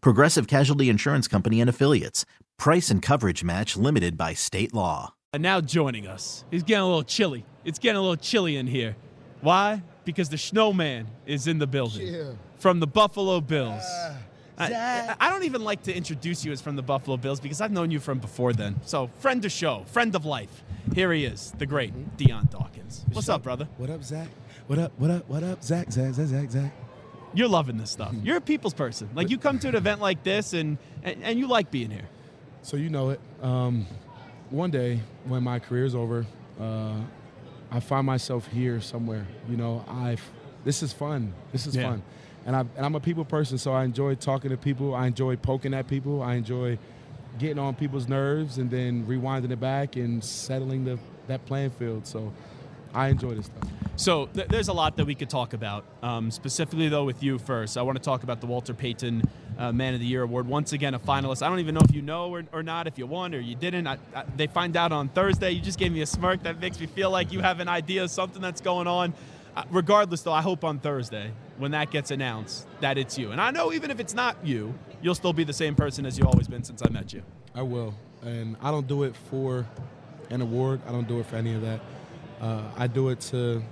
Progressive Casualty Insurance Company and Affiliates. Price and coverage match limited by state law. And now joining us, he's getting a little chilly. It's getting a little chilly in here. Why? Because the snowman is in the building Yeah. from the Buffalo Bills. Uh, I, Zach. I don't even like to introduce you as from the Buffalo Bills because I've known you from before then. So, friend of show, friend of life. Here he is, the great Dion Dawkins. What's up, brother? What up, Zach? What up? What up? What up, Zach? Zach? Zach? Zach? Zach? You're loving this stuff. You're a people's person. Like you come to an event like this and, and, and you like being here. So you know it. Um, one day when my career's over, uh, I find myself here somewhere. You know, I've. This is fun. This is Yeah. fun, and I and I'm a people person, so I enjoy talking to people. I enjoy poking at people. I enjoy getting on people's nerves and then rewinding it back and settling the that playing field. So I enjoy this stuff. So th- there's a lot that we could talk about. Um, specifically, though, with you first, I want to talk about the Walter Payton uh, Man of the Year award. Once again, a finalist. I don't even know if you know or, or not, if you won or you didn't. I, I, they find out on Thursday. You just gave me a smirk that makes me feel like you have an idea of something that's going on. Uh, regardless, though, I hope on Thursday when that gets announced that it's you. And I know even if it's not you, you'll still be the same person as you've always been since I met you. I will, and I don't do it for an award. I don't do it for any of that. Uh, I do it to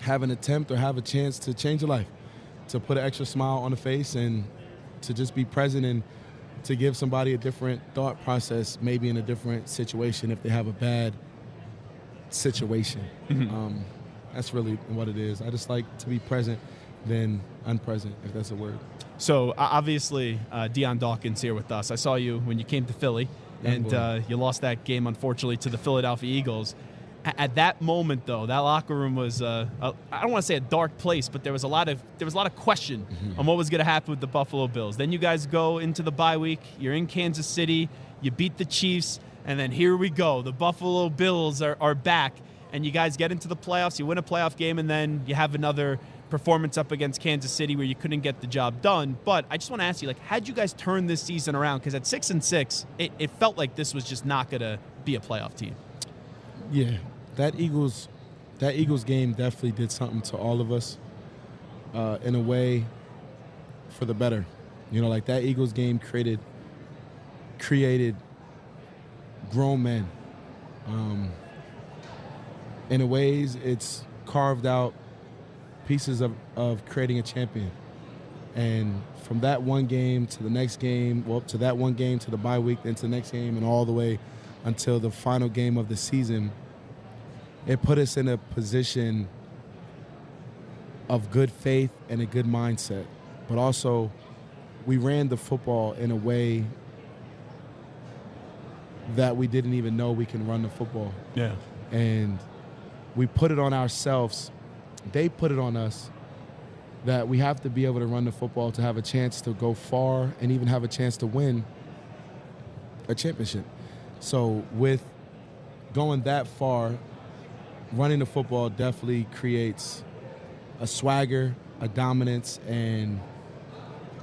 have an attempt or have a chance to change a life, to put an extra smile on the face, and to just be present and to give somebody a different thought process, maybe in a different situation if they have a bad situation. Um, that's really what it is. I just like to be present than unpresent, if that's a word. So obviously, uh, Dion Dawkins here with us. I saw you when you came to Philly, Young and uh, you lost that game unfortunately to the Philadelphia Eagles. A- At that moment, though, that locker room was uh, a, I don't want to say a dark place, but there was a lot of there was a lot of question Mm-hmm. on what was going to happen with the Buffalo Bills. Then you guys go into the bye week. You're in Kansas City. You beat the Chiefs, and then here we go. The Buffalo Bills are, are back, and you guys get into the playoffs. You win a playoff game, and then you have another performance up against Kansas City where you couldn't get the job done. But I just want to ask you, like, how'd you guys turn this season around? Because at six and six, it, it felt like this was just not going to be a playoff team. Yeah, that Eagles, that Eagles game definitely did something to all of us, uh, in a way, for the better. You know, like that Eagles game created, created grown men. Um, in a ways, it's carved out pieces of, of creating a champion. And from that one game to the next game, well, to that one game to the bye week, then to the next game, and all the way until the final game of the season, it put us in a position of good faith and a good mindset. But also, we ran the football in a way that we didn't even know we can run the football Yeah. and we put it on ourselves. They put it on us that we have to be able to run the football to have a chance to go far and even have a chance to win a championship. So with going that far, running the football definitely creates a swagger, a dominance, and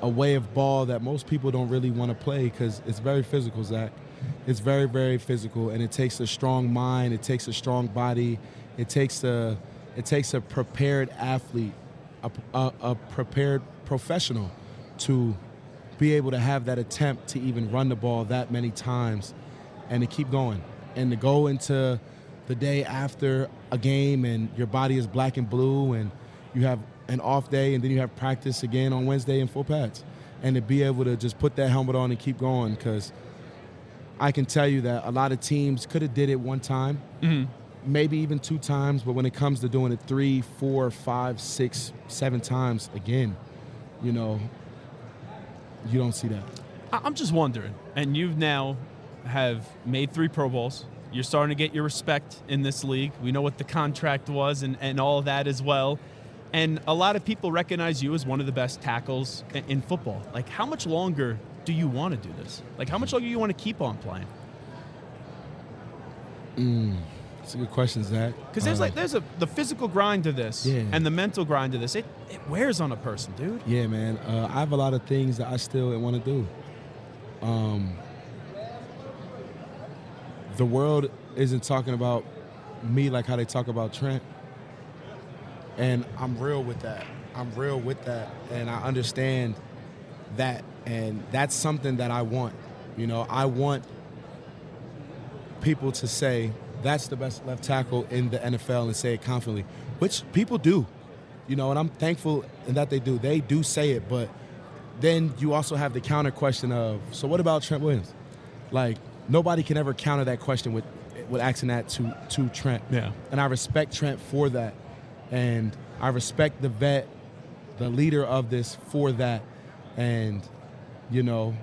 a way of ball that most people don't really want to play because it's very physical, Zach. It's very, very physical, and it takes a strong mind. It takes a strong body. It takes a, it takes a prepared athlete, a, a, a prepared professional, to be able to have that attempt to even run the ball that many times, and to keep going, and to go into the day after a game, and your body is black and blue, and you have an off day, and then you have practice again on Wednesday in full pads, and to be able to just put that helmet on and keep going because I can tell you that a lot of teams could have did it one time, mm-hmm. maybe even two times, but when it comes to doing it three, four, five, six, seven times again, you know, you don't see that. I'm just wondering, and you've now have made three Pro Bowls. You're starting to get your respect in this league. We know what the contract was and, and all of that as well. And a lot of people recognize you as one of the best tackles in, football. Like, how much longer do you want to do this? Like, how much longer do you want to keep on playing? It's a good question, Zach. Because there's Uh, like there's a the physical grind to this Yeah. and the mental grind to this. It it wears on a person, dude. Yeah, man. Uh, I have a lot of things that I still want to do. Um, the world isn't talking about me like how they talk about Trent. And I'm real with that. I'm real with that. And I understand that. And that's something that I want. You know, I want people to say that's the best left tackle in the NFL and say it confidently, which people do. You know, and I'm thankful in that they do. They do say it, but then you also have the counter question of, so what about Trent Williams? Like nobody can ever counter that question with with asking that to to Trent. Yeah. And I respect Trent for that, and I respect the vet, the leader of this for that, and you know,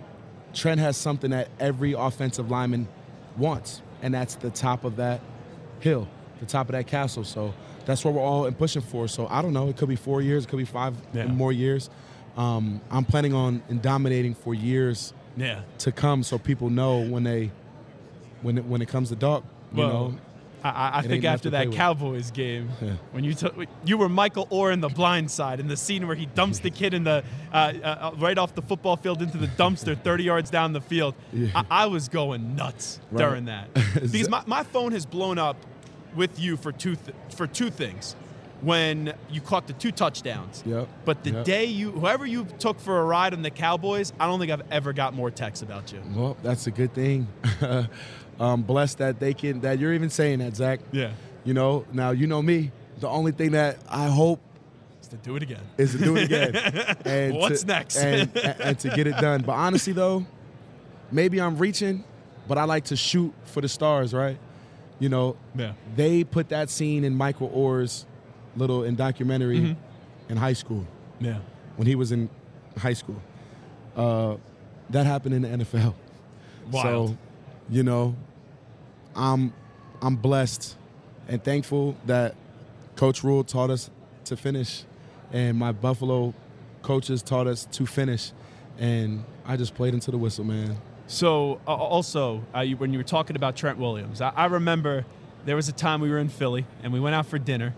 Trent has something that every offensive lineman wants, and that's the top of that hill, the top of that castle. So that's what we're all pushing for. So I don't know. It could be four years. It could be five Yeah. more years. Um, I'm planning on dominating for years Yeah. to come, so people know when they when it, when it comes to dark. You Well, know, I, I- think after that with. Cowboys game, Yeah. when you took you were Michael Oher in The Blind Side in the scene where he dumps the kid in the uh, uh, right off the football field into the dumpster 30 yards down the field. Yeah. I, I was going nuts Right. during that because my, my phone has blown up with you for two th- for two things. When you caught the two touchdowns, Yep. but the Yep. day you whoever you took for a ride on the Cowboys, I don't think I've ever got more texts about you. well, that's a good thing. I'm um, blessed that they can that you're even saying that, Zach. Yeah, You know, now you know me. The only thing that I hope is to do it again. is to do it again. and What's to- next? And, and, and to get it done. But honestly, though, maybe I'm reaching, but I like to shoot for the stars, right? You know, Yeah. they put that scene in Michael Oher's little in documentary Mm-hmm. in high school Yeah. when he was in high school. Uh, that happened in the NFL. Wild. So, you know, I'm I'm blessed and thankful that Coach Rhule taught us to finish, and my Buffalo coaches taught us to finish, and I just played into the whistle, man. So uh, also, uh, you, when you were talking about Trent Williams, I, I remember there was a time we were in Philly and we went out for dinner,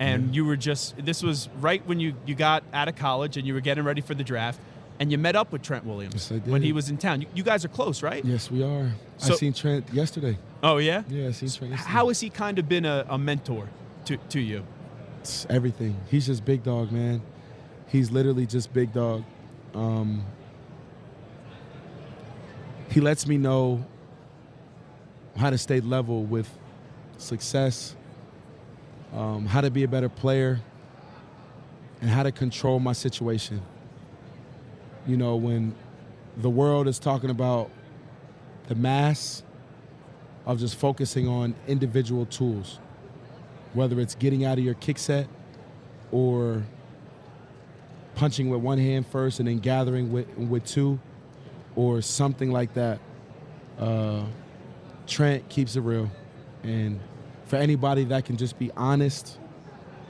and you were just this was right when you you got out of college and you were getting ready for the draft, and you met up with Trent Williams Yes, I did. when he was in town. You, you guys are close, right? Yes, we are. So- I seen Trent yesterday. Oh yeah. Yeah, I seen Trent. Yesterday. How has he kind of been a, a mentor to to you? It's everything. He's just big dog, man. He's literally just big dog. Um, he lets me know how to stay level with success, um, how to be a better player, and how to control my situation. You know, when the world is talking about the mass of just focusing on individual tools whether it's getting out of your kick set or punching with one hand first and then gathering with, with two or something like that. Uh, Trent keeps it real. And for anybody that can just be honest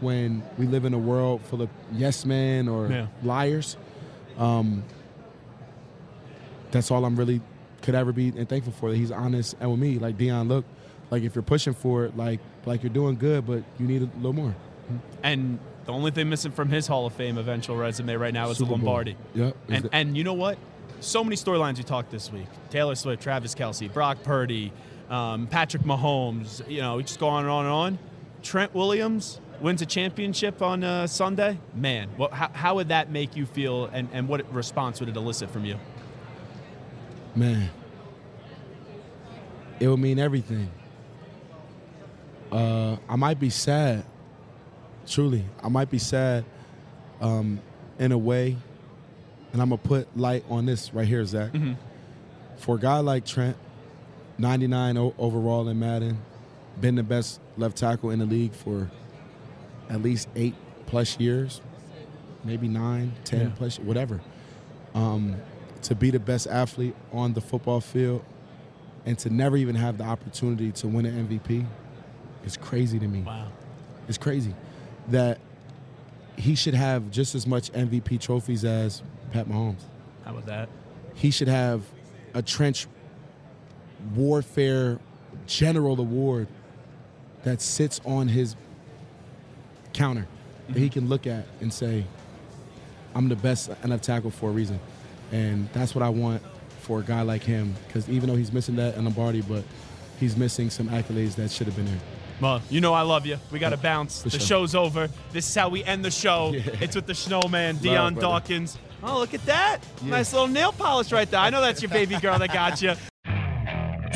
when we live in a world full of yes men or Yeah. liars, um, that's all I'm really could ever be and thankful for that he's honest and with me. Like Dion, look, like if you're pushing for it, like like you're doing good, but you need a little more. And the only thing missing from his Hall of Fame eventual resume right now is Super the Bowl. Lombardi. Yep. And, and you know what? So many storylines we talked this week: Taylor Swift, Travis Kelce, Brock Purdy, um, Patrick Mahomes. You know, we just go on and on and on. Trent Williams wins a championship on uh, Sunday. Man, well, how, how would that make you feel, and, and what response would it elicit from you? man, it would mean everything. Uh, I might be sad, truly. I might be sad um, in a way, and I'm gonna put light on this right here, Zach. For a guy like Trent, 99 o- overall in Madden, been the best left tackle in the league for at least eight plus years, maybe nine, ten Yeah. plus, whatever. Um, to be the best athlete on the football field and to never even have the opportunity to win an MVP is crazy to me. Wow. It's crazy that he should have just as much MVP trophies as Pat Mahomes. How about that? He should have a trench warfare general award that sits on his counter that he mm-hmm. can look at and say, I'm the best NFL tackle for a reason. And that's what I want for a guy like him because even though he's missing that in Lombardi, but he's missing some accolades that should have been there. Well, you know I love you. We got to bounce. For the sure. show's over. This is how we end the show. Yeah. It's with the snowman, Dion. Dawkins. Oh, look at that. Nice little nail polish right there. I know that's your baby girl that got you.